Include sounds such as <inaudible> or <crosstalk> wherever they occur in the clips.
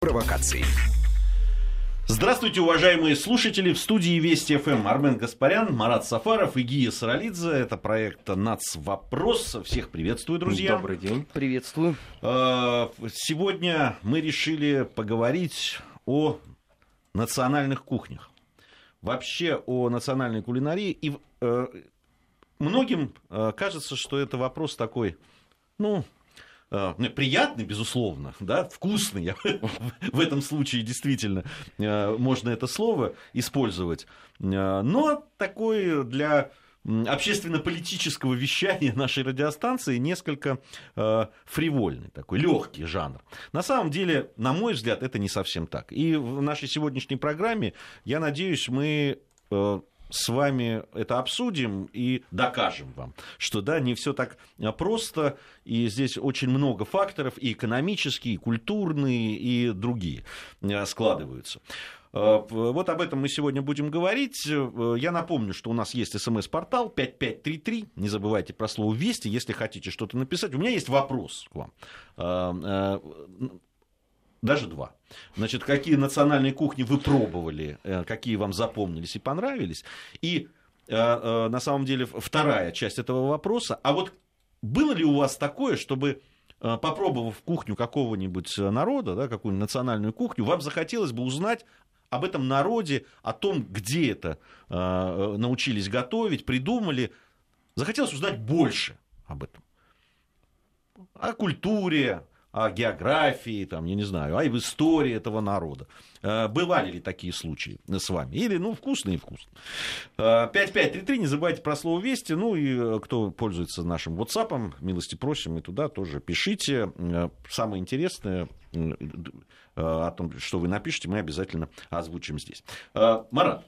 провокаций. Здравствуйте, уважаемые слушатели. В студии Вести ФМ Армен Гаспарян, Марат Сафаров и Гия Саралидзе. Это проект «Нац. Вопрос». Всех приветствую, друзья. Добрый день. Приветствую. Э, Сегодня мы решили поговорить о национальных кухнях. Вообще о национальной кулинарии. И э, многим э, кажется, что это вопрос такой, ну, приятный, безусловно, да, вкусный, я в этом случае действительно э, можно это слово использовать, Э, но такой для общественно-политического вещания нашей радиостанции несколько э, фривольный, такой легкий жанр. На самом деле, на мой взгляд, это не совсем так. И в нашей сегодняшней программе, я надеюсь, мы э, с вами это обсудим и докажем вам, что да, не все так а, просто, и здесь очень много факторов, и экономические, и культурные, и другие э, складываются. Э, Вот об этом мы сегодня будем говорить. Э, Я напомню, что у нас есть смс-портал 5533. Не забывайте про слово «Вести», если хотите что-то написать. У меня есть вопрос к вам. Даже два. Значит, какие национальные кухни вы пробовали, э, какие вам запомнились и понравились. И э, э, на самом деле вторая часть этого вопроса. А вот было ли у вас такое, чтобы попробовав кухню какого-нибудь народа, да, какую-нибудь национальную кухню, вам захотелось бы узнать об этом народе, о том, где это научились готовить, придумали. Захотелось узнать больше об этом. О культуре, о географии, там, я не знаю, о истории этого народа. Э, Бывали ли такие случаи с вами? Или, ну, вкусно и вкусно. Э, 5533, не забывайте про слово «Вести». Ну, и э, кто пользуется нашим WhatsApp, милости просим, и туда тоже пишите. Э, Самое интересное о том, что вы напишете, мы обязательно озвучим здесь. Марат,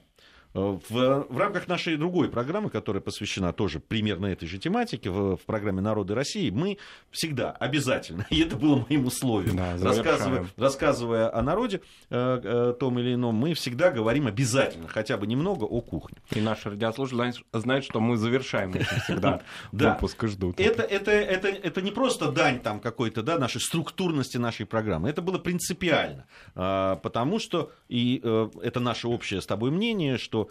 в, в рамках нашей другой программы, которая посвящена тоже примерно этой же тематике, в, в программе «Народы России», мы всегда обязательно, <laughs> и это было моим условием, Да, рассказывая, рассказывая о народе э, э, том или ином, мы всегда говорим обязательно, хотя бы немного о кухне. И наши радиослушатели знают- что мы завершаем всегда <laughs> Да. выпуск и ждут. Это, это, это, это не просто дань там какой-то, да, нашей структурности нашей программы. Это было принципиально. А, Потому что, и э, это наше общее с тобой мнение, что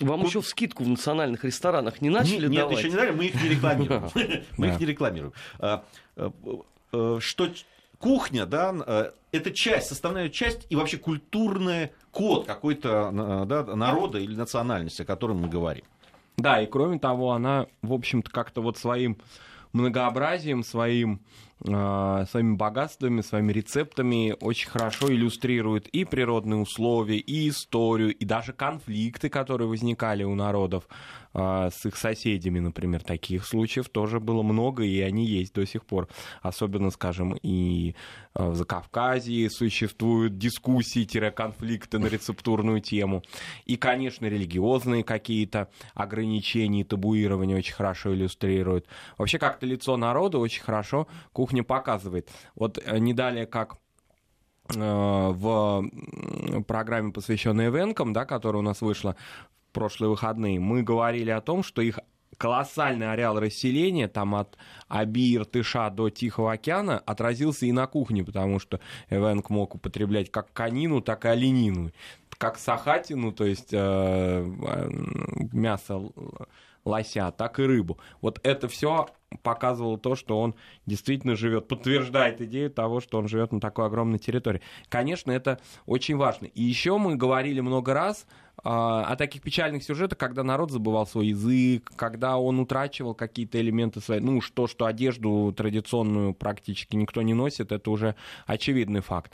Вам еще в скидку в национальных ресторанах не начали Нет, давать? еще не дали, мы их не рекламируем. <laughs> Мы их не рекламируем. А, э, э, Что кухня, да, э, это часть, составная часть и вообще культурный код какой-то да, народа или национальности, о котором мы говорим. Да, и кроме того, она, в общем-то, как-то вот своим многообразием, своим, своими богатствами, своими рецептами очень хорошо иллюстрирует и природные условия, и историю, и даже конфликты, которые возникали у народов э, с их соседями, например. Таких случаев тоже было много, и они есть до сих пор. Особенно, скажем, и э, в Закавказье существуют дискуссии-конфликты на рецептурную тему. И, конечно, религиозные какие-то ограничения и табуирования очень хорошо иллюстрируют. Вообще, как-то лицо народа очень хорошо кухня показывает. Вот э, не далее, как э, в программе, посвященной Эвенкам, да, которая у нас вышла в прошлые выходные, мы говорили о том, что их колоссальный ареал расселения, там от Аби, Иртыша до Тихого океана, отразился и на кухне, потому что Эвенк мог употреблять как конину, так и оленину, как сахатину, то есть э, э, мясо лося, так и рыбу. Вот это все показывало то, что он действительно живет, подтверждает идею того, что он живет на такой огромной территории. Конечно, это очень важно. И еще мы говорили много раз а, о таких печальных сюжетах, когда народ забывал свой язык, когда он утрачивал какие-то элементы своей, ну, что, что одежду традиционную практически никто не носит, это уже очевидный факт.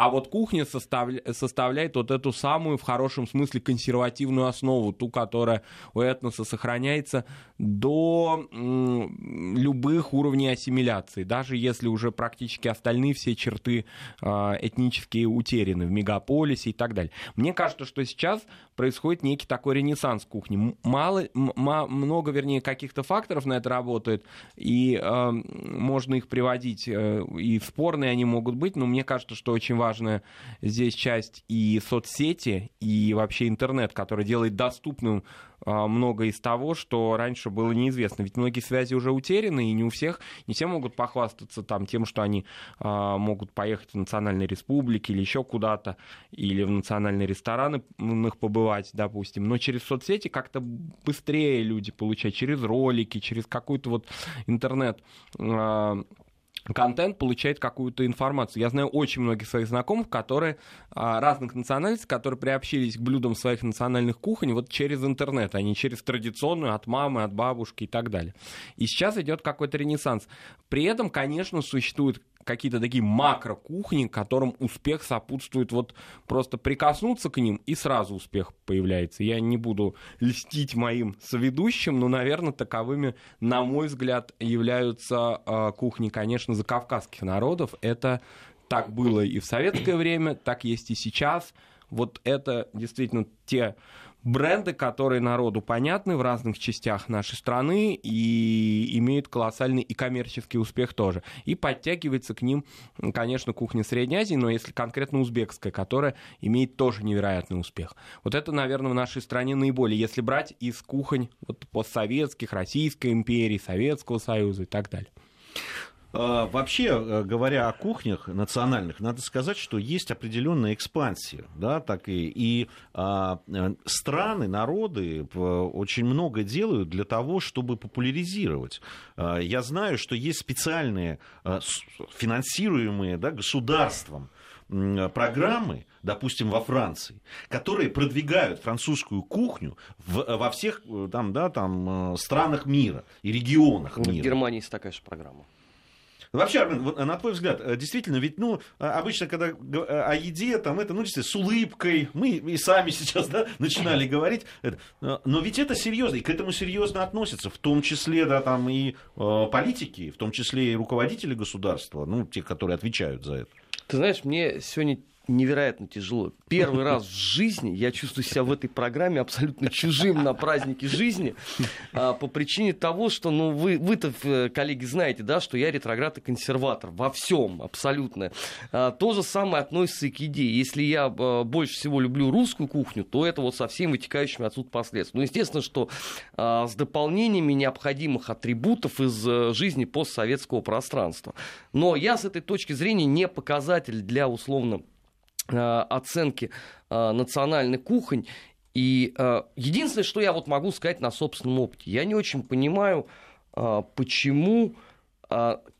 А вот кухня составля- составляет вот эту самую, в хорошем смысле, консервативную основу, ту, которая у этноса сохраняется до любых уровней ассимиляции, даже если уже практически остальные все черты а, этнические утеряны в мегаполисе и так далее. Мне кажется, что сейчас происходит некий такой ренессанс кухни. Мало, много, вернее, каких-то факторов на это работает, и э, можно их приводить, э, и спорные они могут быть, но мне кажется, что очень важная здесь часть и соцсети, и вообще интернет, который делает доступным много из того, что раньше было неизвестно. Ведь многие связи уже утеряны, и не у всех, не все могут похвастаться там, тем, что они могут поехать в национальные республики или еще куда-то, или в национальные рестораны их побывать, допустим. Но через соцсети как-то быстрее люди получают, через ролики, через какой-то вот интернет контент получает какую-то информацию. Я знаю очень многих своих знакомых, которые а, разных национальностей, которые приобщились к блюдам своих национальных кухонь вот через интернет, а не через традиционную от мамы, от бабушки и так далее. И сейчас идет какой-то ренессанс. При этом, конечно, существует какие-то такие макрокухни, которым успех сопутствует вот просто прикоснуться к ним, и сразу успех появляется. Я не буду льстить моим соведущим, но, наверное, таковыми, на мой взгляд, являются э, кухни, конечно, закавказских народов. Это так было и в советское время, так есть и сейчас. Вот это действительно те бренды, которые народу понятны в разных частях нашей страны и имеют колоссальный и коммерческий успех тоже. И подтягивается к ним, конечно, кухня Средней Азии, но если конкретно узбекская, которая имеет тоже невероятный успех. Вот это, наверное, в нашей стране наиболее, если брать из кухонь вот, постсоветских, Российской империи, Советского Союза и так далее. А, вообще, э, говоря о кухнях национальных, надо сказать, что есть определенная экспансия, да, так и, и а, э, страны, народы очень много делают для того, чтобы популяризировать. А, я знаю, что есть специальные финансируемые да, государством программы, допустим, во Франции, которые продвигают французскую кухню в, во всех э, там, да, там, странах мира и регионах мира. В Германии есть такая же программа. Вообще, Армен, вот, на твой взгляд, э, действительно, ведь, ну, а, обычно, когда о еде, там, это, ну, действительно, с улыбкой, мы и сами <laughs> сейчас, да, начинали говорить, но ведь это серьезно, и к этому серьезно относятся, в том числе, да, там, и э, политики, в том числе и руководители государства, ну, те, которые отвечают за это. Ты знаешь, мне сегодня невероятно тяжело. Первый раз в жизни я чувствую себя в этой программе абсолютно чужим на празднике жизни а, по причине того, что, ну, вы, вы-то, э, коллеги, знаете, да, что я ретроград и консерватор во всем абсолютно. А, то же самое относится и к еде. Если я а, больше всего люблю русскую кухню, то это вот со всеми вытекающими отсюда последствиями. Ну, естественно, что с дополнениями необходимых атрибутов из а, жизни постсоветского пространства. Но я с этой точки зрения не показатель для условно Э, оценки э, национальных кухонь. И э, единственное, что я вот могу сказать на собственном опыте, я не очень понимаю, почему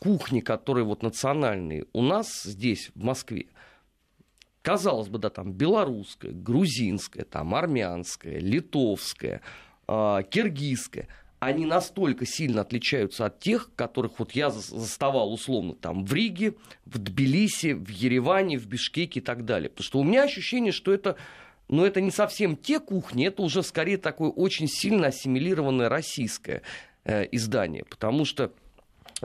кухни, которые вот национальные у нас здесь, в Москве, казалось бы, да, там белорусская, грузинская, там армянская, литовская, киргизская – они настолько сильно отличаются от тех, которых вот я заставал условно там в Риге, в Тбилиси, в Ереване, в Бишкеке и так далее. Потому что у меня ощущение, что это но это не совсем те кухни, это уже скорее такое очень сильно ассимилированное российское э, издание, потому что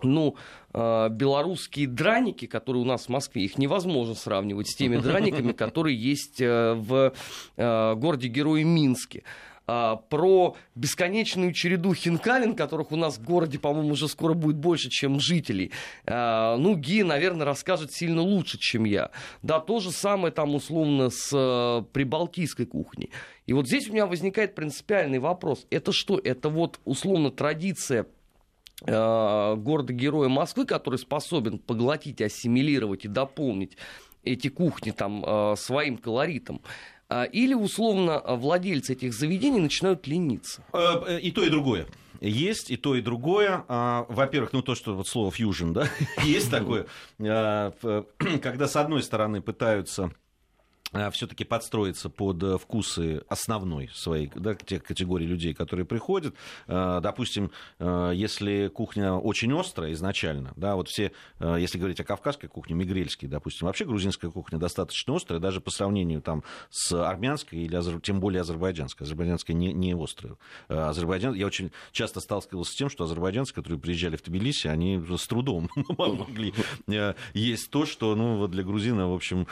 ну, э, белорусские драники, которые у нас в Москве, их невозможно сравнивать с теми драниками, <laughs> которые есть э, в э, городе Герое Минске. А, про бесконечную череду хинкалин, которых у нас в городе, по-моему, уже скоро будет больше, чем жителей. А, ну, Ги, наверное, расскажет сильно лучше, чем я. Да, то же самое там условно с а, прибалтийской кухней. И вот здесь у меня возникает принципиальный вопрос. Это что? Это вот условно традиция города-героя Москвы, который способен поглотить, ассимилировать и дополнить эти кухни там своим колоритом. А, или, условно, владельцы этих заведений начинают лениться? Э, э, и то, и другое. Есть и то, и другое. А, во-первых, ну то, что вот слово фьюжн, да, <laughs> есть такое, а, <clears throat> когда с одной стороны пытаются а, все-таки подстроиться под э, вкусы основной своей, да, тех категорий людей, которые приходят. А, допустим, а, если кухня очень острая изначально, да, вот все, если говорить о кавказской кухне, мигрельской, допустим, вообще грузинская кухня достаточно острая, даже по сравнению там с армянской или тем более азербайджанской. Азербайджанская не, не острая. Азербайджан, я очень часто сталкивался с тем, что азербайджанцы, которые приезжали в Тбилиси, они с трудом <laughs> могли есть то, что, ну, для грузина, в общем,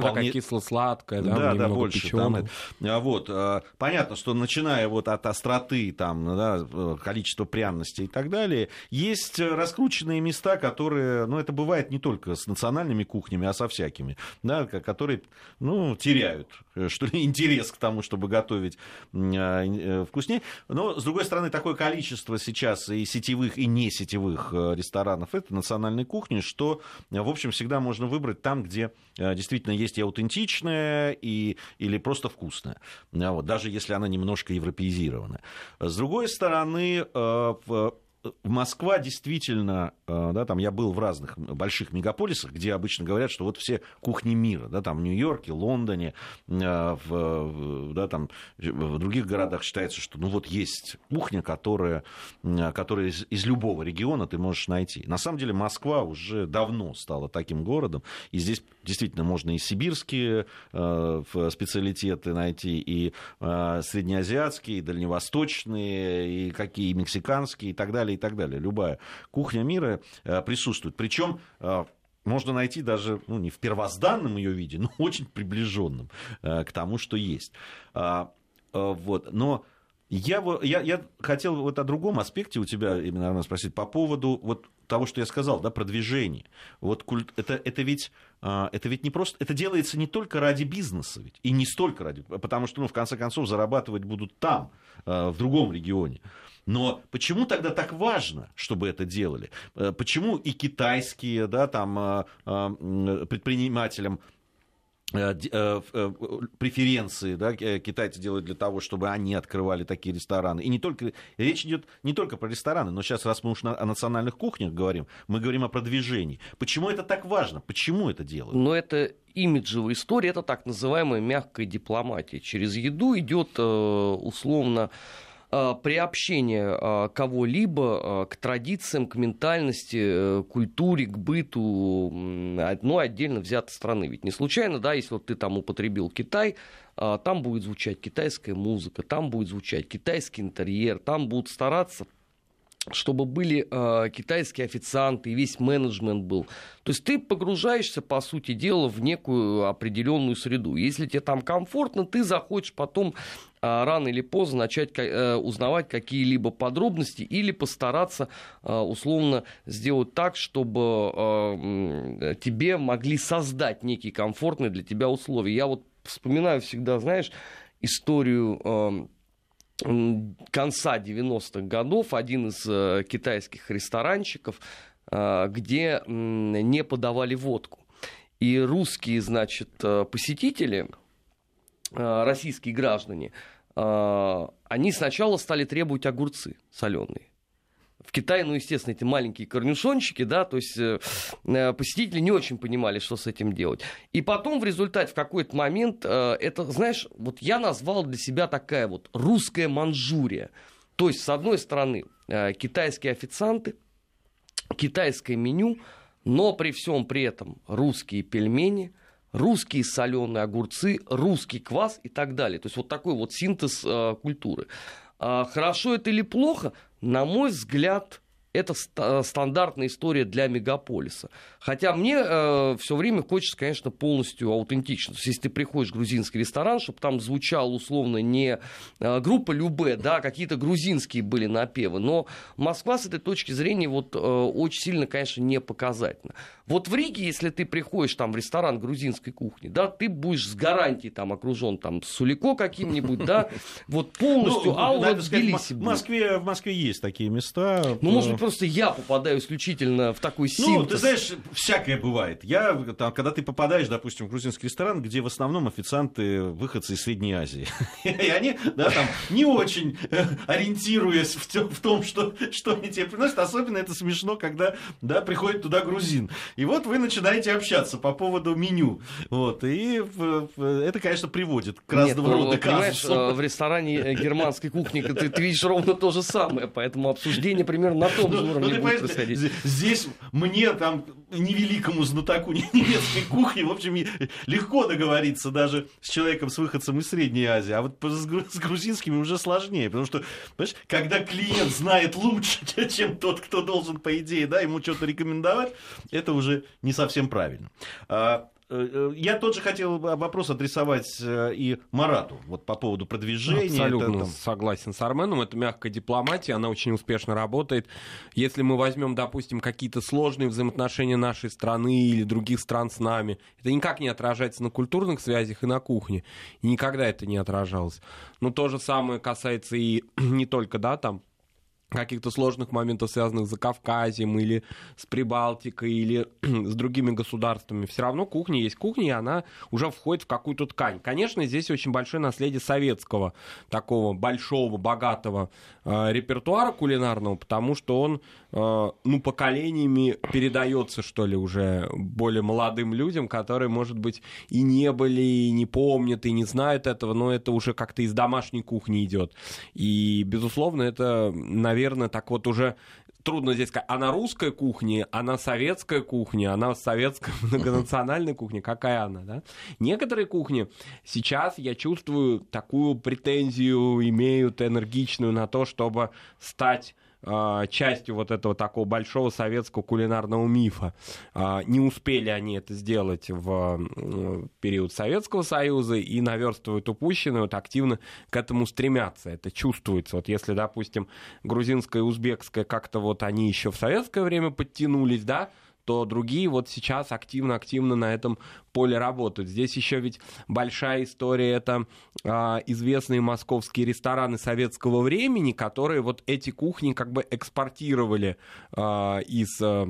Ну, такая кисло-сладкая, да, да, да, больше. печёная. Там, а, вот, а, понятно, что начиная вот от остроты, там, да, э, количества пряностей и так далее, есть раскрученные места, которые, ну, это бывает не только с национальными кухнями, а со всякими, да, ко- которые, ну, теряют, э, что ли, <laughs> интерес к тому, чтобы готовить э, вкуснее. Но, с другой стороны, такое количество сейчас и сетевых, и не сетевых э, ресторанов, это национальной кухни, что, э, в общем, всегда можно выбрать там, где э, действительно есть и аутентичное, и, или просто вкусное. А Вот, даже если она немножко европеизирована. С другой стороны, э, в- Москва действительно, э, да, там я был в разных больших мегаполисах, где обычно говорят, что вот все кухни мира, да, там в Нью-Йорке, Лондоне, э, в, да, там в других городах считается, что ну вот есть кухня, которая, э, которая из, из любого региона ты можешь найти. На самом деле Москва уже давно стала таким городом, и здесь действительно можно и сибирские э, специалитеты найти, и э, среднеазиатские, и дальневосточные, и какие и мексиканские, и так далее, и так далее. Любая кухня мира э, присутствует. Причем можно найти даже, ну, не в первозданном ее виде, <laughs> но очень приближенном к тому, что есть. А, вот. Но я, я, я хотел вот о другом аспекте у тебя именно спросить по поводу вот того, что я сказал, да, продвижения. Вот культ, это, это, ведь, а, это ведь не просто, это делается не только ради бизнеса, ведь, и не столько ради, потому что, ну, в конце концов, зарабатывать будут там, а, в другом регионе. Но почему тогда так важно, чтобы это делали? Э, Почему и китайские, да, там, а, предпринимателям преференции да, э, китайцы делают для того, чтобы они открывали такие рестораны. И не только, речь идет не только про рестораны, но сейчас, раз мы уж о национальных кухнях говорим, мы говорим о продвижении. Почему это так важно? Почему это делают? Но это имиджевая история, это так называемая мягкая дипломатия. Через еду идет э, условно э, приобщение э, кого-либо э, к традициям, к ментальности, э, культуре, к быту одной отдельно взятой страны. Ведь не случайно, да, если вот ты там употребил Китай, э, там будет звучать китайская музыка, там будет звучать китайский интерьер, там будут стараться чтобы были э, китайские официанты, и весь менеджмент был. То есть ты погружаешься, по сути дела, в некую определенную среду. Если тебе там комфортно, ты захочешь потом э, рано или поздно начать э, узнавать какие-либо подробности или постараться э, условно сделать так, чтобы э, тебе могли создать некие комфортные для тебя условия. Я вот вспоминаю всегда, знаешь, историю э, конца 90-х годов один из э, китайских ресторанчиков, э, где не подавали водку. И русские, значит, э, посетители, российские граждане, они сначала стали требовать огурцы соленые. В Китае, ну, естественно, эти маленькие корнюшончики, да, то есть э, э, посетители не очень понимали, что с этим делать. И потом в результате в какой-то момент э, это, знаешь, вот я назвал для себя такая вот русская Манчжурия. То есть, с одной стороны, э, китайские официанты, китайское меню, но при всем при этом русские пельмени, русские соленые огурцы, русский квас и так далее. То есть вот такой вот синтез э, культуры. А хорошо это или плохо? На мой взгляд, это ста- стандартная история для мегаполиса. Хотя мне все время хочется, конечно, полностью аутентично. То есть, если ты приходишь в грузинский ресторан, чтобы там звучала условно не э, группа Любе, да, а какие-то грузинские были напевы. Но Москва с этой точки зрения вот, э, очень сильно, конечно, не показательна. Вот в Риге, если ты приходишь там в ресторан грузинской кухни, да, ты будешь с гарантией там окружен там сулико каким-нибудь, да, <laughs> вот полностью Ну, аура Тбилиси в. Москве, в Москве есть такие места. Ну, может Э, быть, просто я попадаю исключительно в такой синтез. Ну, ты знаешь, всякое бывает. Я, там, когда ты попадаешь, допустим, в грузинский ресторан, где в основном официанты выходцы из Средней Азии. <laughs> И они, да, там, не очень э, ориентируясь в, том, что, что они тебе приносят. Особенно это смешно, когда, да, приходит туда грузин. И вот вы начинаете общаться по поводу меню. Вот. И это, конечно, приводит к Нет, разного ну, рода понимаешь, казусам. э, в ресторане э, германской кухни ты, ты видишь ровно то же самое, поэтому обсуждение примерно на том же Ну, ну, уровне ты будет происходить. Здесь мне, там, невеликому знатоку <laughs> немецкой кухни, в общем, легко договориться даже с человеком, с выходцем из Средней Азии. А вот с гру- с грузинскими уже сложнее. Потому что, понимаешь, когда клиент знает лучше, <laughs> чем тот, кто должен, по идее, да, ему что-то рекомендовать, это уже не совсем правильно. А, э, я тот же хотел вопрос адресовать и Марату, вот по поводу продвижения. Абсолютно это, там... согласен с Арменом, это мягкая дипломатия, она очень успешно работает. Если мы возьмем, допустим, какие-то сложные взаимоотношения нашей страны или других стран с нами, это никак не отражается на культурных связях и на кухне. И никогда это не отражалось. Но то же самое касается и <clears throat> не только, да, там, каких-то сложных моментов, связанных с Закавказьем или с Прибалтикой или <clears throat> с другими государствами. Все равно кухня есть кухня, и она уже входит в какую-то ткань. Конечно, здесь очень большое наследие советского, такого большого, богатого э, репертуара кулинарного, потому что он, э, ну, поколениями передается, что ли, уже более молодым людям, которые, может быть, и не были, и не помнят, и не знают этого, но это уже как-то из домашней кухни идет. И, безусловно, это, наверное, наверное, так вот уже трудно здесь сказать, она русская кухня, она советская кухня, она советская <laughs> многонациональная кухня, какая она, да? Некоторые кухни сейчас, я чувствую, такую претензию имеют энергичную на то, чтобы стать а, частью вот этого такого большого советского кулинарного мифа. А, не успели они это сделать в период Советского Союза и наверстывают упущенное, вот активно к этому стремятся. Это чувствуется. Вот если, допустим, грузинская и узбекская как-то вот они еще в советское время подтянулись, да, то другие вот сейчас активно-активно на этом поле работают. Здесь еще ведь большая история, это э, известные московские рестораны советского времени, которые вот эти кухни как бы экспортировали э, из... Э,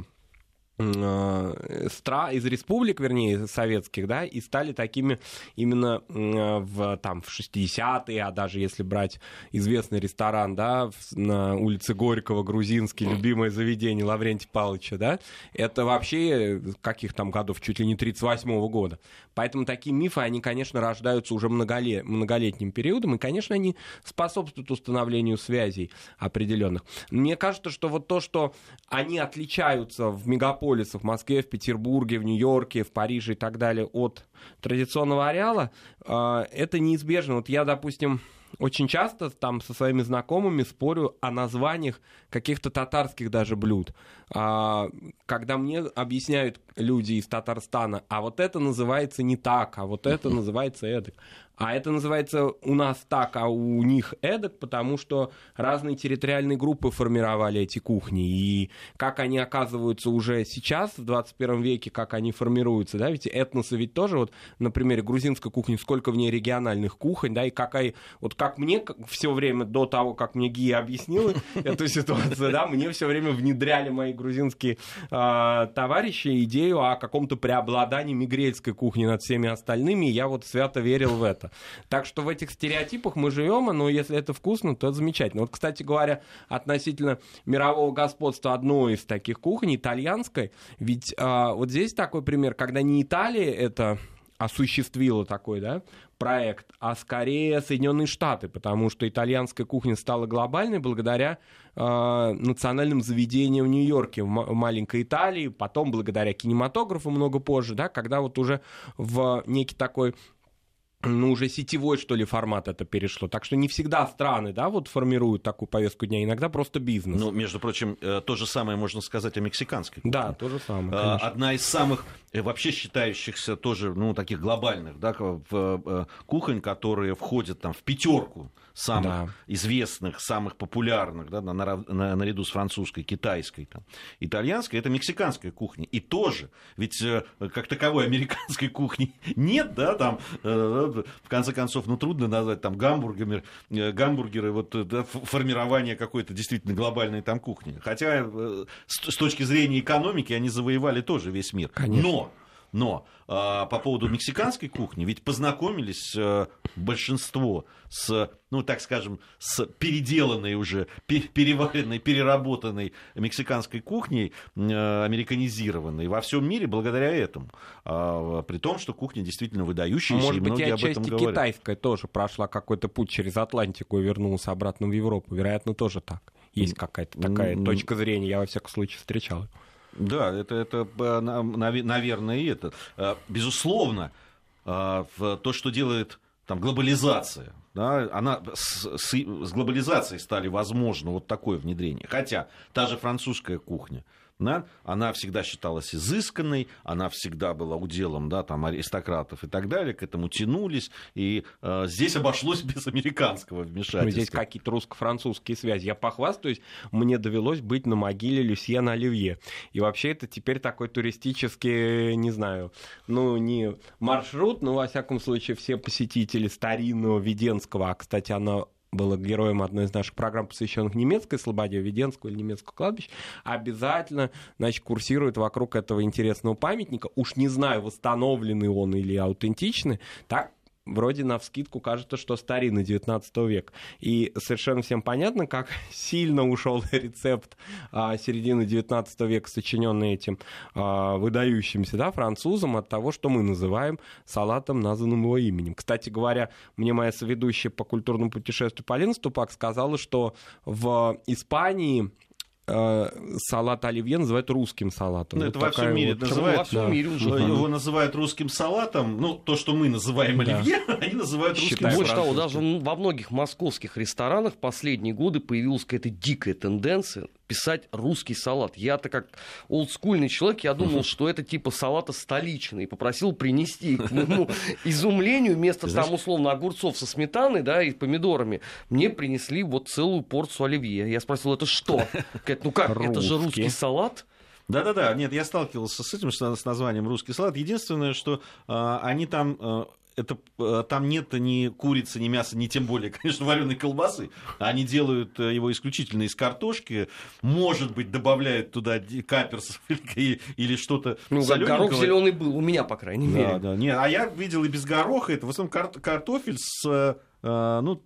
стра из республик, вернее, советских, да, и стали такими именно в, там, в 60-е, а даже если брать известный ресторан, да, на улице Горького, грузинский, любимое заведение Лаврентия Павловича, да, это вообще каких там годов, чуть ли не 38-го года. Поэтому такие мифы, они, конечно, рождаются уже многолет, многолетним периодом, и, конечно, они способствуют установлению связей определенных. Мне кажется, что вот то, что они отличаются в мегаполисе мегаполисов, в Москве, в Петербурге, в Нью-Йорке, в Париже и так далее от традиционного ареала, а, это неизбежно. Вот я, допустим, очень часто там со своими знакомыми спорю о названиях каких-то татарских даже блюд. А, когда мне объясняют люди из Татарстана, а вот это называется не так, а вот это называется эдак. А это называется у нас так, а у них эдак, потому что разные территориальные группы формировали эти кухни. И как они оказываются уже сейчас, в 21 веке, как они формируются, да, ведь этносы ведь тоже, вот на примере грузинской кухни, сколько в ней региональных кухонь, да, и какая, вот как мне все время до того, как мне Гия объяснила <laughs> эту ситуацию, да, мне все время внедряли мои грузинские а, товарищи идею о каком-то преобладании мигрельской кухни над всеми остальными, и я вот свято верил в это. Так что в этих стереотипах мы живем, но если это вкусно, то это замечательно. Вот, кстати говоря, относительно мирового господства одной из таких кухонь, итальянской, ведь а, вот здесь такой пример, когда не Италия это осуществила такой, да, проект, а скорее Соединенные Штаты, потому что итальянская кухня стала глобальной благодаря э, национальным заведениям в Нью-Йорке, в, в маленькой Италии, потом благодаря кинематографу много позже, да, когда вот уже в некий такой ну, уже сетевой, что ли, формат это перешло. Так что не всегда страны, да, вот формируют такую повестку дня, иногда просто бизнес. Ну, между прочим, э, то же самое можно сказать о мексиканской кухне. Да, то же самое, э, конечно. Одна из самых э, вообще считающихся тоже, ну, таких глобальных, да, кухонь, которые входят там в пятерку самых да. известных, самых популярных, да, на, на, наряду с французской, китайской, там, итальянской, это мексиканская кухня. И тоже, ведь как таковой американской <laughs> кухни нет, да, там в конце концов, ну, трудно назвать там гамбургеры, э, гамбургеры вот, э, да, формирование какой-то действительно глобальной там кухни. Хотя э, с точки зрения экономики они завоевали тоже весь мир. Конечно. Но но а, по поводу мексиканской кухни, ведь познакомились а, большинство с, ну так скажем, с переделанной уже, переваренной, переработанной мексиканской кухней, а, американизированной во всем мире благодаря этому. А, при том, что кухня действительно выдающаяся, Может и многие быть, и об этом говорят. китайская тоже прошла какой-то путь через Атлантику и вернулась обратно в Европу. Вероятно, тоже так. Есть какая-то такая точка зрения, я во всяком случае встречал. Да, это, это наверное, и это. А, безусловно, а, то, что делает там, глобализация, да, она, с, с глобализацией стали возможно вот такое внедрение. Хотя та же французская кухня, Да? Она всегда считалась изысканной, она всегда была уделом да, там, аристократов и так далее, к этому тянулись, и э, здесь обошлось без американского вмешательства. Ну, здесь какие-то русско-французские связи. Я похвастаюсь, мне довелось быть на могиле Люсьена Оливье. И вообще это теперь такой туристический, не знаю, ну, не маршрут, но, во всяком случае, все посетители старинного Веденского, а, кстати, она было героем одной из наших программ, посвященных немецкой слободе, Веденского или немецкого кладбища, обязательно значит, курсирует вокруг этого интересного памятника. Уж не знаю, восстановленный он или аутентичный, так вроде на вскидку кажется, что старинный 19 век. И совершенно всем понятно, как <laughs> сильно ушел <laughs> рецепт а, середины 19 века, сочиненный этим а, выдающимся да, французом, от того, что мы называем салатом, названным его именем. Кстати говоря, мне моя соведущая по культурному путешествию Полина Ступак сказала, что в Испании салат оливье называют русским салатом. Ну, вот это во всем мире вот... называют. Во всем да. мире уже. Его называют русским салатом. Ну, то, что мы называем оливье, да. <laughs> они называют русским салатом. Больше того, даже во многих московских ресторанах в последние годы появилась какая-то дикая тенденция писать русский салат. Я-то как олдскульный человек, я думал, <laughs> что это типа салата столичный, попросил принести к моему изумлению вместо там условно огурцов со сметаной, да, и помидорами, мне принесли вот целую порцию оливье. Я спросил, это что? Ну как, это же русский салат? Да-да-да, нет, я сталкивался с этим, с названием русский салат. Единственное, что э, они там э, это, э, там нет ни курицы, ни мяса, ни тем более, <laughs> конечно, вареной колбасы. Они делают э, его исключительно из картошки. Может быть, добавляют туда каперс <laughs> или что-то Ну, горох зеленый был, у меня, по крайней мере. Да, да. Нет, а я видел и без гороха. Это в основном картофель с э, ну,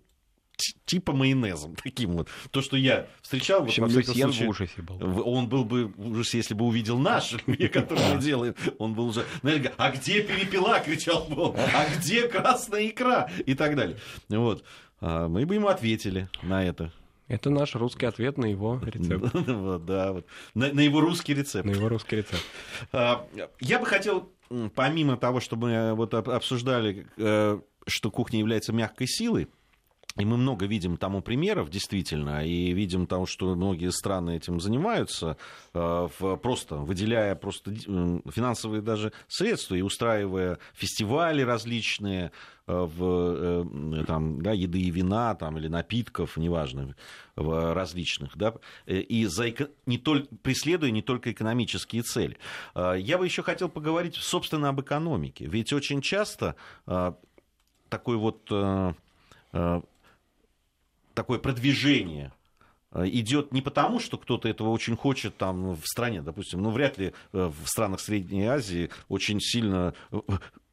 типа майонезом таким вот. То, что я встречал, в общем, вот, случае, в ужасе был. Он был бы в ужасе, если бы увидел наш <laughs> который мы делаем. Он был уже, а где перепела, кричал он, а где красная икра и так далее. Вот. А мы бы ему ответили на это. Это наш русский ответ на его рецепт. <laughs> вот, да, вот. На, на его русский рецепт. На его русский рецепт. А, я бы хотел, помимо того, что мы вот обсуждали, э, что кухня является мягкой силой, и мы много видим тому примеров, действительно, и видим того, что многие страны этим занимаются, э, просто выделяя просто финансовые даже средства и устраивая фестивали различные э, в э, там, да, еды и вина там, или напитков, неважно, различных, да, и за, не только, преследуя не только экономические цели. Я бы еще хотел поговорить, собственно, об экономике. Ведь очень часто такой вот такое продвижение э, идет не потому, что кто-то этого очень хочет там в стране, допустим, ну вряд ли э, в странах Средней Азии очень сильно э,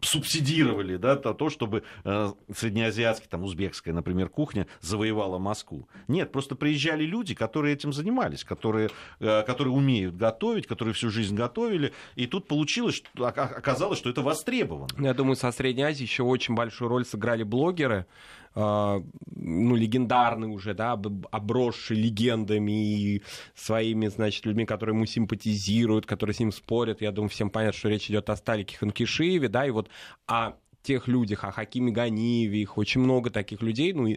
субсидировали да, то, чтобы среднеазиатская, там, узбекская, например, кухня завоевала Москву. Нет, просто приезжали люди, которые этим занимались, которые, которые умеют готовить, которые всю жизнь готовили, и тут получилось, что, оказалось, что это востребовано. Я думаю, со Средней Азии еще очень большую роль сыграли блогеры, а, ну, легендарный уже, да, обросший легендами и своими, значит, людьми, которые ему симпатизируют, которые с ним спорят. Я думаю, всем понятно, что речь идет о Сталике Ханкишиеве, да, и вот о тех людях, о Хакиме Ганиеве, их очень много таких людей, ну,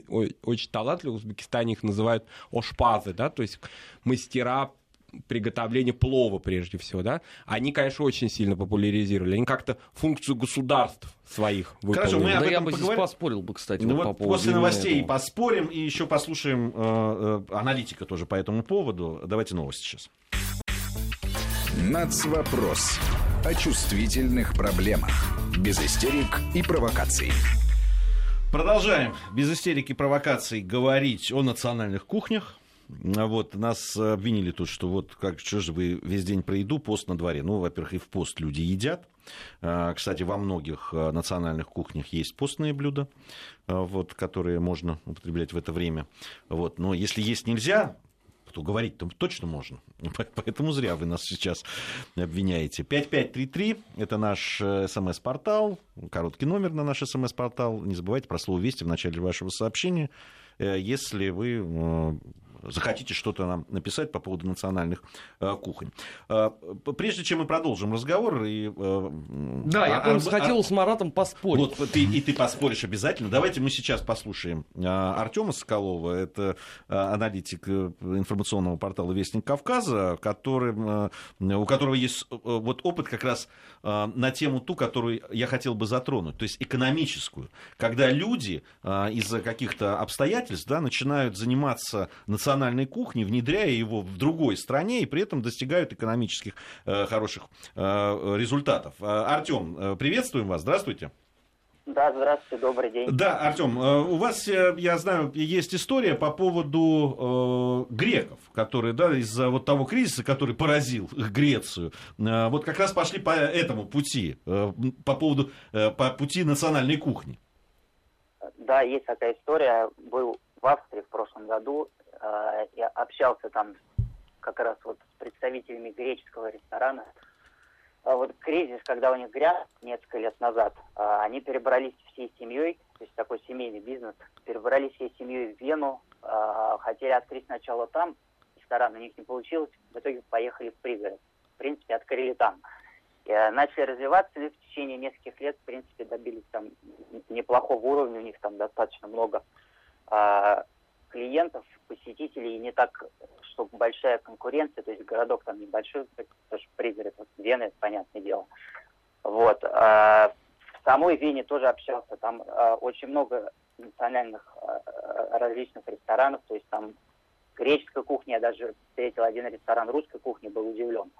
очень талантливых, в Узбекистане их называют ошпазы, да, то есть мастера приготовления плова прежде всего, да, они, конечно, очень сильно популяризировали. Они как-то функцию государств своих выполнили. Хорошо, мы об да этом я бы поговорим. здесь поспорил бы, кстати. Ну, вот по поводу после новостей этого. поспорим и еще послушаем э, э, аналитика тоже по этому поводу. Давайте новости сейчас. Нацвопрос. О чувствительных проблемах. Без истерик и провокаций. Продолжаем без истерики и провокаций говорить о национальных кухнях. А вот, нас обвинили тут, что вот как что же вы весь день про еду, пост на дворе. Ну, во-первых, и в пост люди едят. А, кстати, во многих а, национальных кухнях есть постные блюда, вот, которые можно употреблять в это время. Вот. Но если есть нельзя, то говорить там точно можно. <laughs> Поэтому зря вы нас сейчас обвиняете. 5533 – это наш э, смс-портал, короткий номер на наш смс-портал. Не забывайте про слово «Вести» в начале вашего сообщения. Э, если вы э, захотите что-то нам написать по поводу национальных кухонь. Прежде чем мы продолжим разговор... И, да, я, помню, а, хотел с Маратом поспорить. Вот, ты, и ты поспоришь обязательно. Давайте мы сейчас послушаем Артема Соколова, это аналитик информационного портала «Вестник Кавказа», который, у которого есть вот опыт как раз на тему ту, которую я хотел бы затронуть, то есть экономическую. Когда люди из-за каких-то обстоятельств да, начинают заниматься национальной кухней, внедряя его в другой стране и при этом достигают экономических э, хороших э, результатов. Э, Артем, приветствуем вас, здравствуйте. Да, здравствуйте, добрый день. Да, Артем, у вас, я знаю, есть история по поводу э, греков, которые, да, из-за вот того кризиса, который поразил Грецию, э, вот как раз пошли по этому пути, э, по поводу, э, по пути национальной кухни. Да, есть такая история. Был в Австрии в прошлом году. Э, я общался там как раз вот с представителями греческого ресторана. А вот кризис, когда у них гряз несколько лет назад, э, они перебрались всей семьей, то есть такой семейный бизнес, перебрались всей семьей в Вену, э, хотели открыть сначала там, ресторан у них не получилось, в итоге поехали в пригород. В принципе, открыли там. Э, начали развиваться и в течение нескольких лет, в принципе, добились там неплохого уровня, у них там достаточно много а, клиентов, посетителей, и не так, чтобы большая конкуренция, то есть городок там небольшой, тоже пригород, вот Вена, понятное дело. Вот. А, в самой Вене тоже общался, там а, очень много национальных а, различных ресторанов, то есть там греческая кухня, я даже встретил один ресторан русской кухни, был удивлен.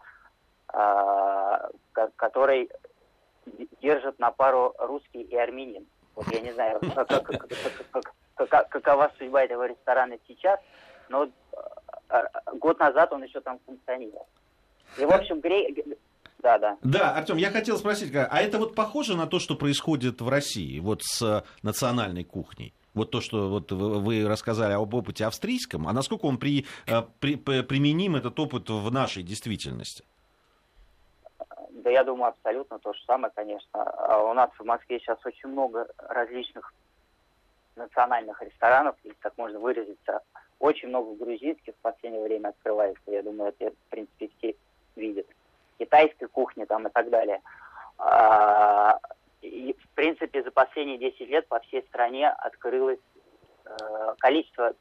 А, который держит на пару русский и армянин. Вот я не знаю, как, как, как, какова судьба этого ресторана сейчас, но а, год назад он еще там функционировал. И, в общем, гре... Да, да. Да, Артем, я хотел спросить, а это вот похоже на то, что происходит в России, вот с национальной кухней? Вот то, что вот вы рассказали об опыте австрийском, а насколько он при, э, при, применим, этот опыт, в нашей действительности? Да я думаю, абсолютно то же самое, конечно. А у нас в Москве сейчас очень много различных национальных ресторанов, если так можно выразиться. Очень много грузинских в последнее время открывается. Я думаю, это, в принципе, все видят. Китайской кухни там и так далее. А, и, в принципе, за последние 10 лет по всей стране открылось э, количество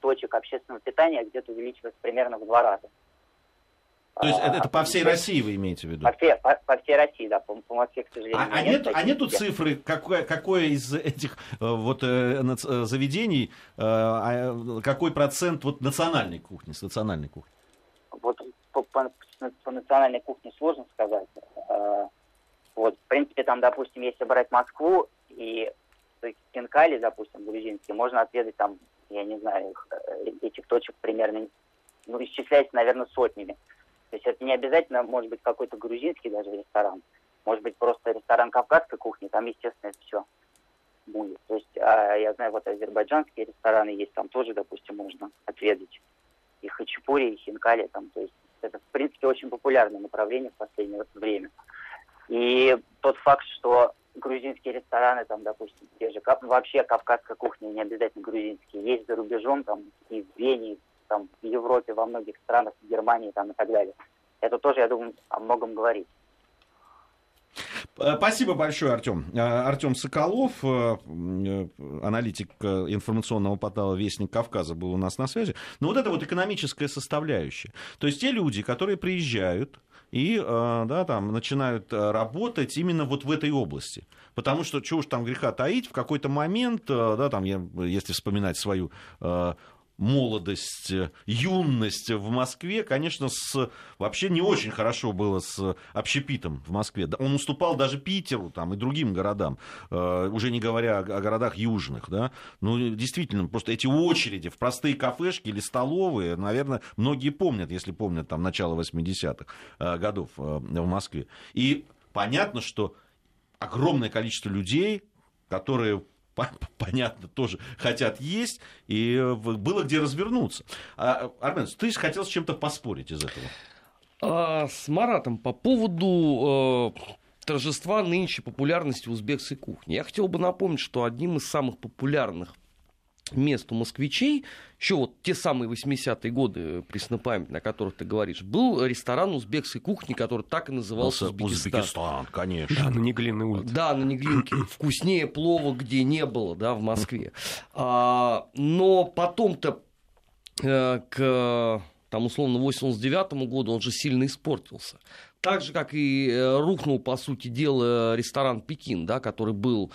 точек общественного питания где-то увеличилось примерно в два раза. То есть это, это по всей России вы имеете в виду? По всей, по, по всей России, да, по, по Москве, к сожалению. А, а, нет, а нету цифры, какое, какое из этих э, вот э, э, заведений, а, какой процент вот национальной кухни, с национальной кухни? Вот по, по, по национальной кухне сложно сказать. Вот, в принципе, там, допустим, если брать Москву и Кинкали, допустим, грузинский, можно отведать там, я не знаю, этих точек примерно, ну, исчисляется, наверное, сотнями. То есть это не обязательно может быть какой-то грузинский даже ресторан. Может быть просто ресторан кавказской кухни, там, естественно, это все будет. То есть а, я знаю, вот азербайджанские рестораны есть, там тоже, допустим, можно отведать и хачапури, и хинкали, там, то есть это, в принципе, очень популярное направление в последнее время. И тот факт, что грузинские рестораны, там, допустим, те же, вообще кавказская кухня, не обязательно грузинские, есть за рубежом, там, и в Вене, там, в Европе, во многих странах, в Германии там, и так далее. Это тоже, я думаю, о многом говорит. Э, спасибо большое, Артем. Э, Артем Соколов, э, аналитик информационного портала Вестник Кавказа, был у нас на связи. Но вот это вот экономическая составляющая. То есть те люди, которые приезжают, и да, там, начинают работать именно вот в этой области. Потому что, чего уж там греха таить, в какой-то момент, да, там, я, если вспоминать свою молодость, э, юность в Москве, конечно, с, вообще не очень хорошо было с общепитом в Москве. Он уступал даже Питеру там, и другим городам, э, уже не говоря о городах южных. Да? Ну, действительно, просто эти очереди в простые кафешки или столовые, наверное, многие помнят, если помнят там начало 80-х э, годов в Москве. И понятно, что огромное количество людей, которые понятно, тоже хотят есть, и э, было где развернуться. А, Армен, ты хотел с чем-то поспорить из этого? А, с Маратом по поводу э, торжества нынче популярности узбекской кухни. Я хотел бы напомнить, что одним из самых популярных мест у москвичей, еще вот те самые 80-е годы преснопамятные, о которых ты говоришь, был ресторан узбекской кухни, который так и назывался Узбекистан. Узбекистан, конечно. Да, на Неглинной улице. Да, на Неглинке. <clears throat> Вкуснее плова, где не было, да, в Москве. А, но потом-то э, к там, условно, 89 году он же сильно испортился. Так же, как и э, рухнул, по сути дела, ресторан «Пекин», да, который был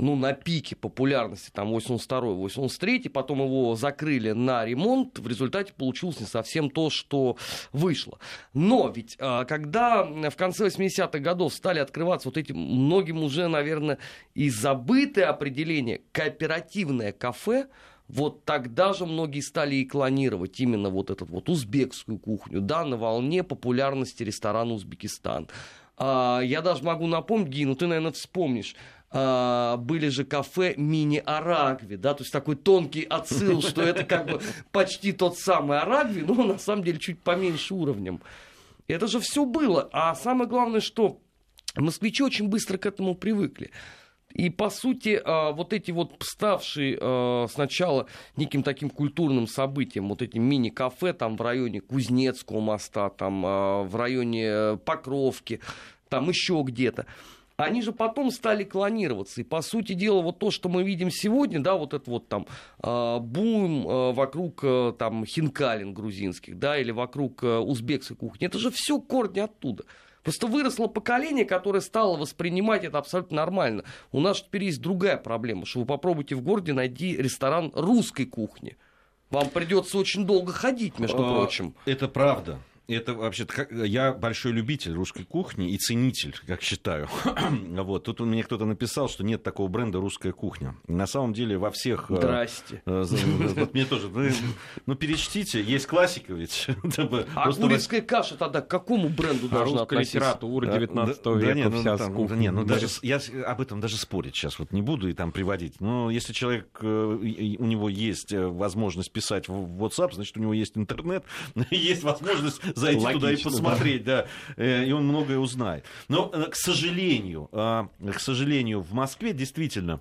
ну, на пике популярности, там, 82-й, 83-й, потом его закрыли на ремонт, в результате получилось не совсем то, что вышло. Но ведь, а, когда в конце 80-х годов стали открываться вот эти, многим уже, наверное, и забытые определения, кооперативное кафе, вот тогда же многие стали и клонировать именно вот эту вот узбекскую кухню, да, на волне популярности ресторана «Узбекистан». А, я даже могу напомнить, Ги, ну ты, наверное, вспомнишь, а, были же кафе мини-арагви, да, то есть такой тонкий отсыл, что это как бы почти тот самый арагви, но на самом деле чуть поменьше уровнем. Это же все было. А самое главное, что москвичи очень быстро к этому привыкли. И, по сути, а, вот эти вот ставшие а, сначала неким таким культурным событием, вот эти мини-кафе там в районе Кузнецкого моста, там в районе э, Покровки, там еще где-то, они же потом стали клонироваться. И, по сути дела, вот то, что мы видим сегодня, да, вот это вот там э, бум э, вокруг э, там хинкалин грузинских, да, или вокруг узбекской кухни, это же все корни оттуда. Просто выросло поколение, которое стало воспринимать это абсолютно нормально. У нас теперь есть другая проблема, что вы попробуйте в городе найти ресторан русской кухни. Вам придется очень долго ходить, между а, прочим. Это правда это вообще я большой любитель русской кухни и ценитель, как считаю. <clears throat> вот тут мне кто-то написал, что нет такого бренда русская кухня. На самом деле во всех. Э, Здрасте. Э, вот мне тоже. Ну, ну перечтите, есть классика ведь. <laughs> а курицкая каша тогда к какому бренду а должна относиться? литература 19 века вся ну, не, ну даже я об этом даже спорить сейчас вот не буду и там приводить. Но если человек э, у него есть возможность писать в WhatsApp, значит у него есть интернет, <laughs> есть возможность зайти Логично, туда и посмотреть, да. да, э, и он многое узнает. Но, э, к сожалению, а, к сожалению, в Москве действительно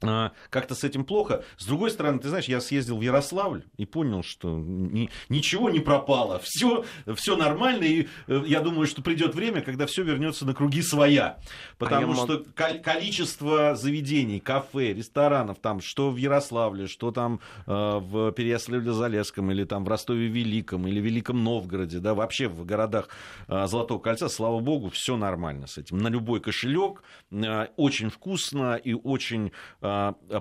как-то с этим плохо. С другой стороны, ты знаешь, я съездил в Ярославль и понял, что ни, ничего не пропало, все, все нормально, и э, я думаю, что придет время, когда все вернется на круги своя. Потому а что мог... количество заведений, кафе, ресторанов, там, что в Ярославле, что там э, в Переяславле-Залесском, или там в Ростове-Великом, или Великом Новгороде, да, вообще в городах э, Золотого кольца, слава богу, все нормально с этим. На любой кошелек, э, очень вкусно и очень э, а,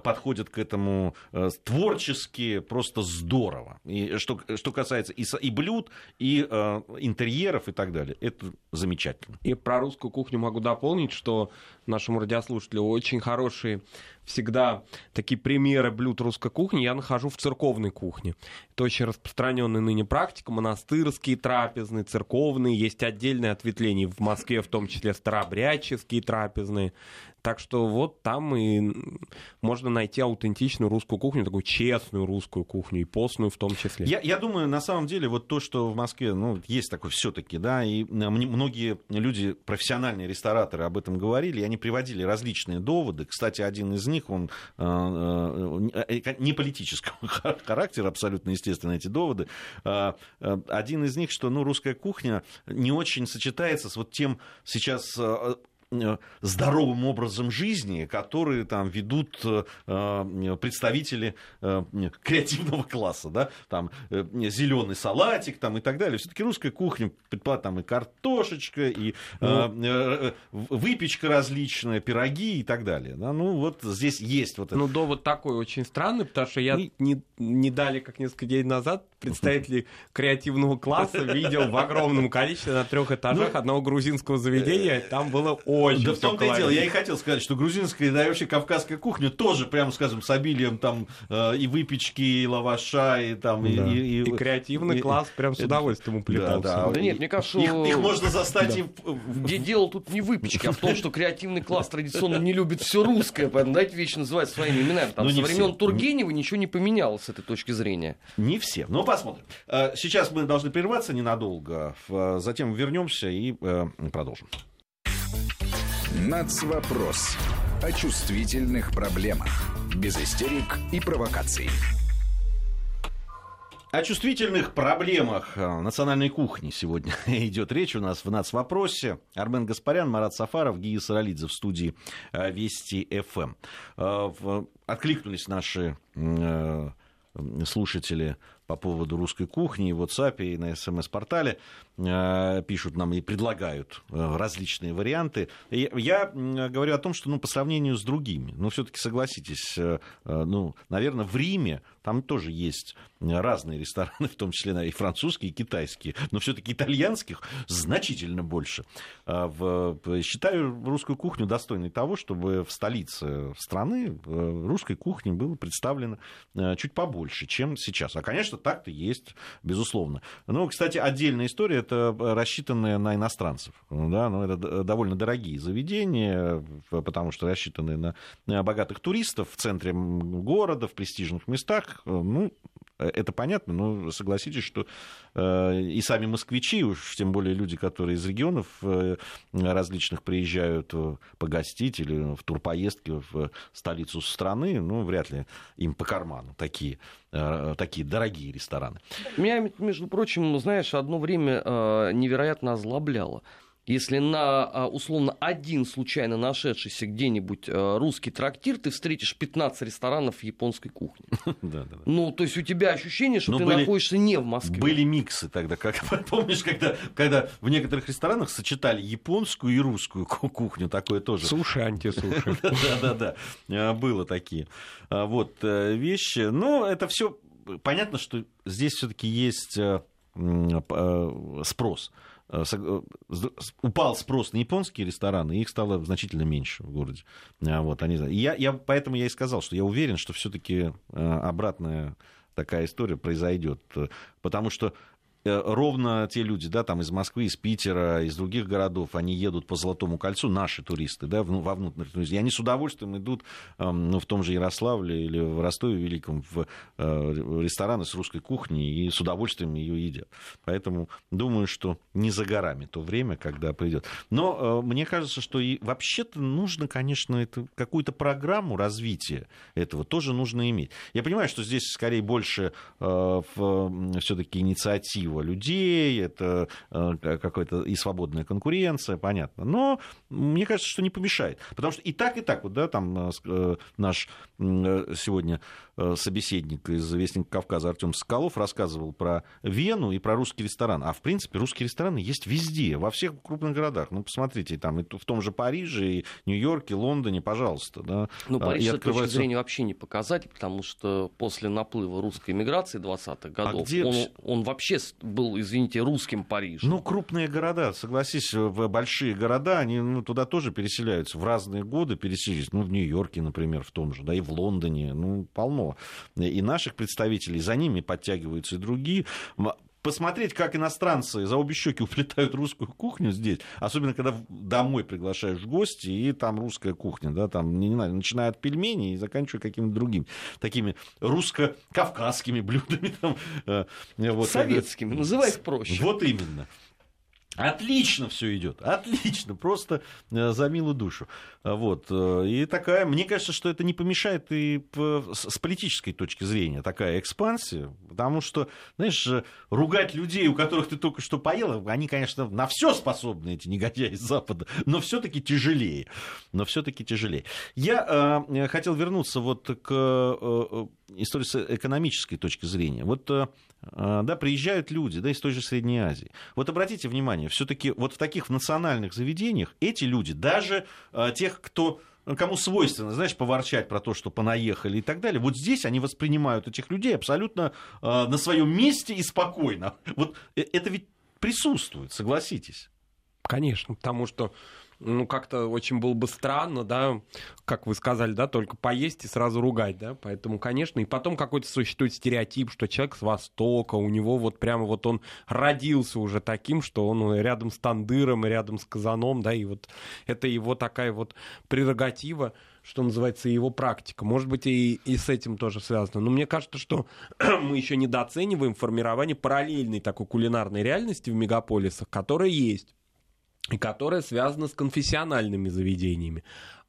подходят к этому э, творчески, просто здорово. И что, что касается и, и блюд, и э, интерьеров и так далее, это замечательно. И про русскую кухню могу дополнить, что нашему радиослушателю очень хорошие всегда такие примеры блюд русской кухни я нахожу в церковной кухне. Это очень распространенная ныне практика. Монастырские трапезные, церковные. Есть отдельные ответвления в Москве, в том числе старообрядческие трапезные. Так что вот там и можно найти аутентичную русскую кухню, такую честную русскую кухню, и постную в том числе. Я, я думаю, на самом деле, вот то, что в Москве, ну, есть такое все-таки, да, и многие люди, профессиональные рестораторы об этом говорили, и они приводили различные доводы. Кстати, один из них, он э, э, э, не политического <laughs> характера, абсолютно естественно, эти доводы. Один из них, что, ну, русская кухня не очень сочетается с вот тем сейчас Э, здоровым образом жизни, которые там ведут э, представители э, креативного класса, да, там зеленый салатик там и так далее. Все-таки русская кухня, там и картошечка, и ну, выпечка различная, пироги и так далее. Да? Ну вот здесь есть вот это. Ну довод такой очень странный, потому что я и... не, не дали, как несколько дней назад, представителей <laughs> креативного класса видел в огромном количестве на трех этажах ну, одного грузинского заведения. Там было очень Да в том-то и дело. Я и хотел сказать, что грузинская, да и вообще кавказская кухня тоже, прямо скажем, с обилием там э, и выпечки, и лаваша, и там... Да. И, и, и, и креативный и, класс прям с удовольствием уплетался. Да, да. да нет, мне кажется... Их, их можно застать да. и... Дело тут не выпечки, а в том, что креативный класс традиционно не любит все русское, поэтому дайте вещи называть своими именами. Там, ну, со времен Тургенева ничего не поменялось с этой точки зрения. Не все. Но посмотрим. Э, сейчас мы должны прерваться ненадолго, затем вернемся и э, продолжим. Нацвопрос. вопрос о чувствительных проблемах. Без истерик и провокаций. О чувствительных проблемах э, национальной кухни сегодня <laughs> идет речь у нас в «Нацвопросе». Армен Гаспарян, Марат Сафаров, Гия Саралидзе в студии э, Вести ФМ. Э, откликнулись наши слушатели по поводу русской кухни и в WhatsApp, и на смс-портале э, пишут нам и предлагают э, различные варианты. Я говорю о том, что ну, по сравнению с другими, ну, все-таки согласитесь, э, ну, наверное, в Риме там тоже есть разные рестораны, <laughs> в том числе и французские, и китайские, но все-таки итальянских значительно больше. Считаю русскую кухню достойной того, чтобы в столице страны русской кухни было представлено чуть побольше, чем сейчас. А, конечно, так-то есть, безусловно. Ну, кстати, отдельная история, это рассчитанная на иностранцев. Да, ну, это довольно дорогие заведения, потому что рассчитанные на богатых туристов в центре города, в престижных местах. Ну, это понятно, но согласитесь, что э, и сами москвичи, уж тем более люди, которые из регионов э, различных приезжают э, погостить или в турпоездки в столицу страны, ну, вряд ли им по карману такие, такие дорогие рестораны. Меня, между прочим, знаешь, одно время невероятно озлобляло если на, а, условно, один случайно нашедшийся где-нибудь а, русский трактир ты встретишь 15 ресторанов японской кухни. <laughs> Да, да, Ну, то есть у тебя ощущение, что ты находишься не в Москве. Были миксы тогда, как <laughs> помнишь, когда, когда в некоторых ресторанах сочетали японскую и русскую кухню, такое тоже. Суши, антисуши. <laughs> Да, да, да, было такие вот э, вещи. Но это все понятно, что здесь все-таки есть э, э, спрос. Э, э, упал спрос на японские рестораны, их стало значительно меньше в городе. А вот, они, я, я, поэтому я и сказал, что я уверен, что все-таки э, обратная такая история произойдет. Потому что ровно те люди, да, там из Москвы, из Питера, из других городов, они едут по Золотому кольцу, наши туристы, да, во внутренних туристов, и они с удовольствием идут эм, ну, в том же Ярославле или в Ростове Великом в э, рестораны с русской кухней и с удовольствием ее едят. Поэтому думаю, что не за горами то время, когда придет. Но э, мне кажется, что и вообще-то нужно, конечно, какую-то программу развития этого тоже нужно иметь. Я понимаю, что здесь скорее больше все-таки инициатива инициатива людей, это э, какая-то и свободная конкуренция, понятно. Но мне кажется, что не помешает. Потому что и так, и так, вот, да, там э, э, наш сегодня собеседник из «Вестника Кавказа» Артем Соколов рассказывал про Вену и про русский ресторан. А в принципе русские рестораны есть везде, во всех крупных городах. Ну, посмотрите, там и в том же Париже, и Нью-Йорке, Лондоне, пожалуйста. Да. Ну, Париж, с открывается... точки зрения, вообще не показатель, потому что после наплыва русской миграции 20-х годов а где... он, он вообще был, извините, русским Парижем. Ну, крупные города, согласись, в большие города, они ну, туда тоже переселяются. В разные годы переселились. Ну, в Нью-Йорке, например, в том же, да, и в Лондоне. Ну, полно. И наших представителей, за ними подтягиваются и другие посмотреть, как иностранцы за обе щеки уплетают русскую кухню здесь, особенно когда домой приглашаешь гости, и там русская кухня, да, там, не, не знаю, начиная от пельменей и заканчивая какими-то другими, такими русско-кавказскими <laughs> блюдами. Там, э, вот, Советскими, называй их проще. Вот именно. Отлично все идет, отлично, просто э, за милую душу. Вот. Э, и такая, мне кажется, что это не помешает и с политической точки зрения такая экспансия, потому что, знаешь, ругать людей, у которых ты только что поел, они, конечно, на все способны, эти негодяи из Запада, но все-таки тяжелее. Но все-таки тяжелее. Я э, хотел вернуться вот к э, истории с экономической точки зрения. Вот а, да, приезжают люди да, из той же Средней Азии. Вот обратите внимание, все-таки вот в таких национальных заведениях эти люди, даже а, тех, кто кому свойственно, знаешь, поворчать про то, что понаехали и так далее. Вот здесь они воспринимают этих людей абсолютно э, на своем месте и спокойно. Вот э, это ведь присутствует, согласитесь. Конечно, потому что ну, как-то очень было бы странно, да, как вы сказали, да, только поесть и сразу ругать, да, поэтому, конечно, и потом какой-то существует стереотип, что человек с Востока, у него вот прямо вот он родился уже таким, что он рядом с Тандыром рядом с Казаном, да, и вот это его такая вот прерогатива, что называется, его практика. Может быть, и, и с этим тоже связано. Но мне кажется, что <clears throat> мы еще недооцениваем формирование параллельной такой кулинарной реальности в мегаполисах, которая есть и которая связана с конфессиональными заведениями.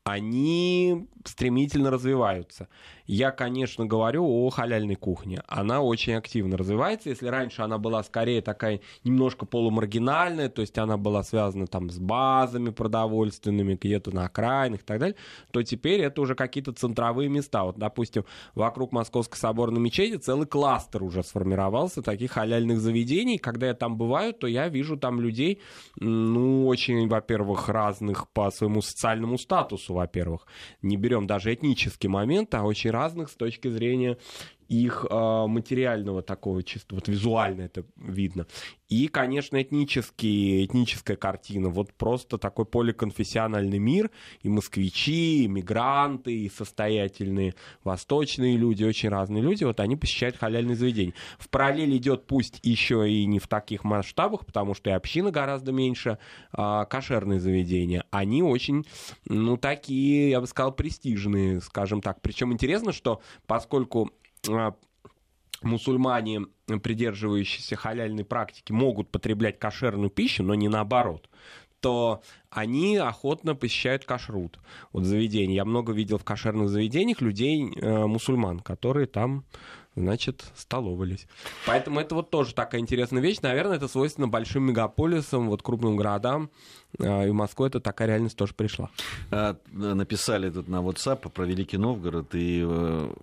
Они стремительно развиваются. Я, конечно, говорю о халяльной кухне. Она очень активно развивается. Если раньше она была скорее такая немножко полумаргинальная, то есть она была связана там с базами продовольственными, где-то на окраинах и так далее, то теперь это уже какие-то центровые места. Вот, допустим, вокруг Московской соборной мечети целый кластер уже сформировался таких халяльных заведений. Когда я там бываю, то я вижу там людей, ну, очень, во-первых, разных по своему социальному статусу, во-первых. Не берем даже этнический момент, а очень разных с точки зрения их э, материального такого чисто, вот визуально это видно. И, конечно, этнический, этническая картина. Вот просто такой поликонфессиональный мир. И москвичи, и мигранты, и состоятельные восточные люди, очень разные люди. Вот они посещают халяльные заведения. В параллель идет пусть еще и не в таких масштабах, потому что и община гораздо меньше, а кошерные заведения. Они очень, ну, такие, я бы сказал, престижные, скажем так. Причем интересно, что поскольку мусульмане, придерживающиеся халяльной практики, могут потреблять кошерную пищу, но не наоборот, то они охотно посещают кашрут. Вот заведения. Я много видел в кошерных заведениях людей, э, мусульман, которые там значит, столовались. Поэтому это вот тоже такая интересная вещь. Наверное, это свойственно большим мегаполисам, вот крупным городам. А, и в Москву это такая реальность тоже пришла. А, написали тут на WhatsApp про Великий Новгород и э,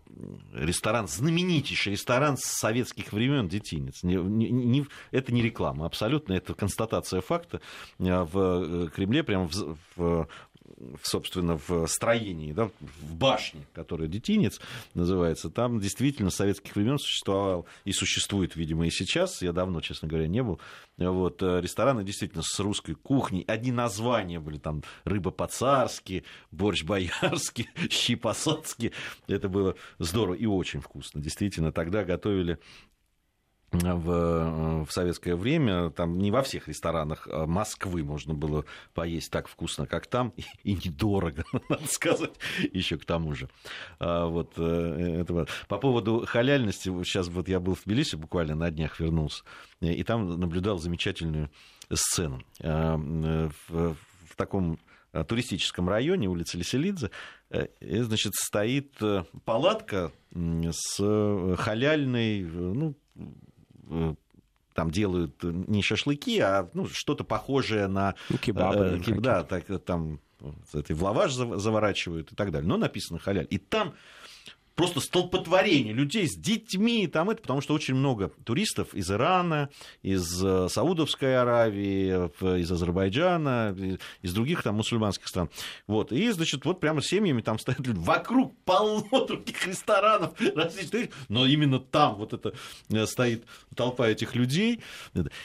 ресторан, знаменитейший ресторан с советских времен «Детинец». Не, не, не, это не реклама, абсолютно, это констатация факта. А, в э, Кремле, прямо в, в собственно, в строении, да, в башне, которая Детинец называется, там действительно с советских времен существовал и существует, видимо, и сейчас. Я давно, честно говоря, не был. Вот, э, рестораны действительно с русской кухней. Одни названия были там рыба по-царски, борщ боярский, щи по-соцки. Это было здорово и очень вкусно. Действительно, тогда готовили в, в советское время, там не во всех ресторанах а Москвы можно было поесть так вкусно, как там, и, недорого, <laughs> надо сказать, еще к тому же. А, вот, э, это, по поводу халяльности, сейчас вот я был в Тбилиси, буквально на днях вернулся, и там наблюдал замечательную сцену. А, в, в таком туристическом районе, улица Леселидзе, э, значит, стоит э, палатка с халяльной, ну, Э, там делают не шашлыки, а ну, что-то похожее на... Ну, кебабы. Э, да, так, там в лаваш заворачивают и так далее. Но написано халяль. И там просто столпотворение людей с детьми, там это, потому что очень много туристов из Ирана, из э, Саудовской Аравии, из Азербайджана, из других там мусульманских стран. Вот. И, значит, вот прямо семьями там стоят люди. Вокруг полно других ресторанов различных, но именно там вот это э, стоит толпа этих людей.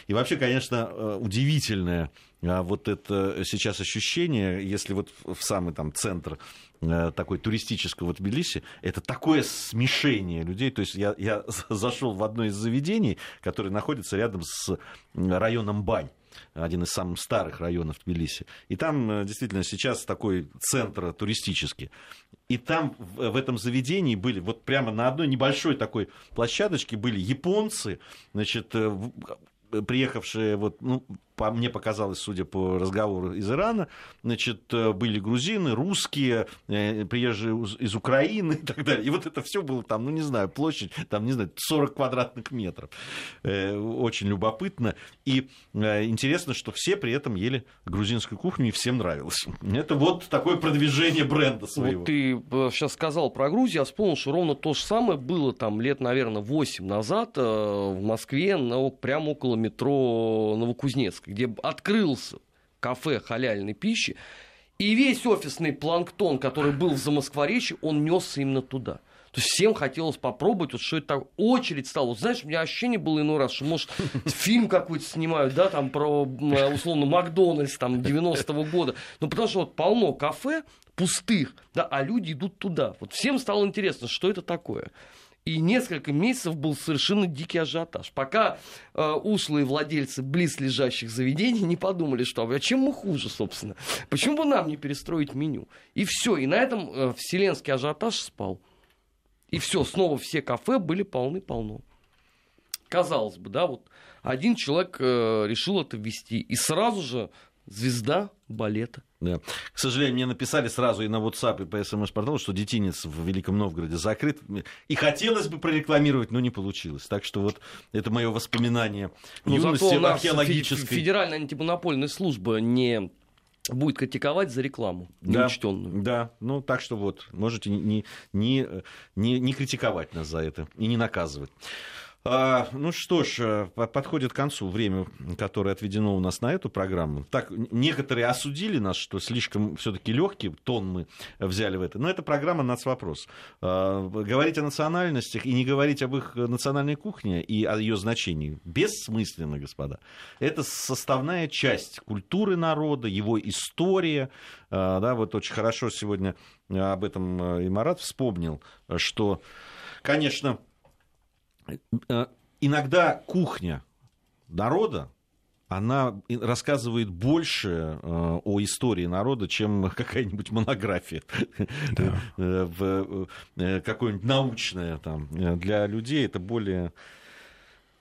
И вообще, конечно, э, удивительное а вот это сейчас ощущение, если вот в самый там центр такой туристического Тбилиси, это такое смешение людей. То есть я, я <laughs> зашел в одно из заведений, которое находится рядом с районом Бань один из самых старых районов Тбилиси. И там э, действительно сейчас такой центр туристический. И там в этом заведении были, вот прямо на одной небольшой такой площадочке были японцы, значит, э, приехавшие, вот, ну, по мне показалось, судя по разговору из Ирана, значит, э, были грузины, русские, э, приезжие из Украины и так далее. И вот это все было там, ну, не знаю, площадь, там, не знаю, 40 квадратных метров. Э, очень любопытно. И интересно, что все при этом ели грузинскую кухню, и всем нравилось. <laughs> Это вот такое продвижение бренда своего. Вот ты сейчас сказал про Грузию, я вспомнил, что ровно то же самое было там лет, наверное, 8 назад в Москве, но прямо около метро Новокузнецк где открылся кафе халяльной пищи, и весь офисный планктон, который был в Замоскворечье, он несся именно туда. То есть всем хотелось попробовать, вот что это так, очередь стала. Вот знаешь, у меня ощущение было иной раз, что, может, <laughs> фильм какой-то снимают, да, там про, условно, Макдональдс, там, 90-го года. Ну, потому что вот полно кафе пустых, да, а люди идут туда. Вот всем стало интересно, что это такое. И несколько месяцев был совершенно дикий ажиотаж. Пока э, ушлые владельцы близлежащих заведений не подумали, что а чем мы хуже, собственно. Почему бы нам не перестроить меню? И все. И на этом э, вселенский ажиотаж спал. И все, снова все кафе были полны-полно. Казалось бы, да, вот один человек э, решил это ввести. И сразу же звезда балета. Да. К сожалению, мне написали сразу и на WhatsApp, и по смс-порталу, что детинец в Великом Новгороде закрыт. И хотелось бы прорекламировать, но не получилось. Так что вот это мое воспоминание Ну, юности археологической. фе- Федеральная антимонопольная служба не будет критиковать за рекламу Да, неучтенную. да, ну так что вот, можете не, не, не, не критиковать нас за это и не наказывать. А, ну что ж, э, по- подходит к концу время, которое отведено у нас на эту программу. Так, некоторые осудили нас, что слишком все-таки легкий тон мы взяли в это. Но это программа «Нацвопрос». А, говорить о национальностях и не говорить об их национальной кухне и о ее значении бессмысленно, господа. Это составная часть культуры народа, его история. А, Да, вот очень хорошо сегодня об этом э, и Марат вспомнил, что, конечно, э, иногда кухня народа, она рассказывает больше э, о истории народа, чем <laughs> какая-нибудь монография. <laughs> Э, в, э, какое-нибудь научное там э, для людей это более э,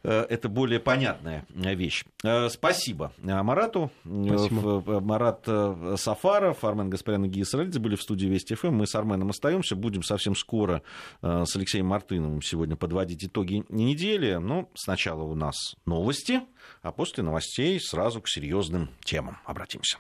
это более понятная э, вещь. Э, Спасибо э, Марату. Э, Спасибо. Э, Марат э, Сафаров, Армен Гаспарян и Гия Саралидзе были в студии Вести ФМ. Мы с Арменом остаемся. Будем совсем скоро э, с Алексеем Мартыновым сегодня подводить итоги недели. Но сначала у нас новости, а после новостей сразу к серьезным темам обратимся.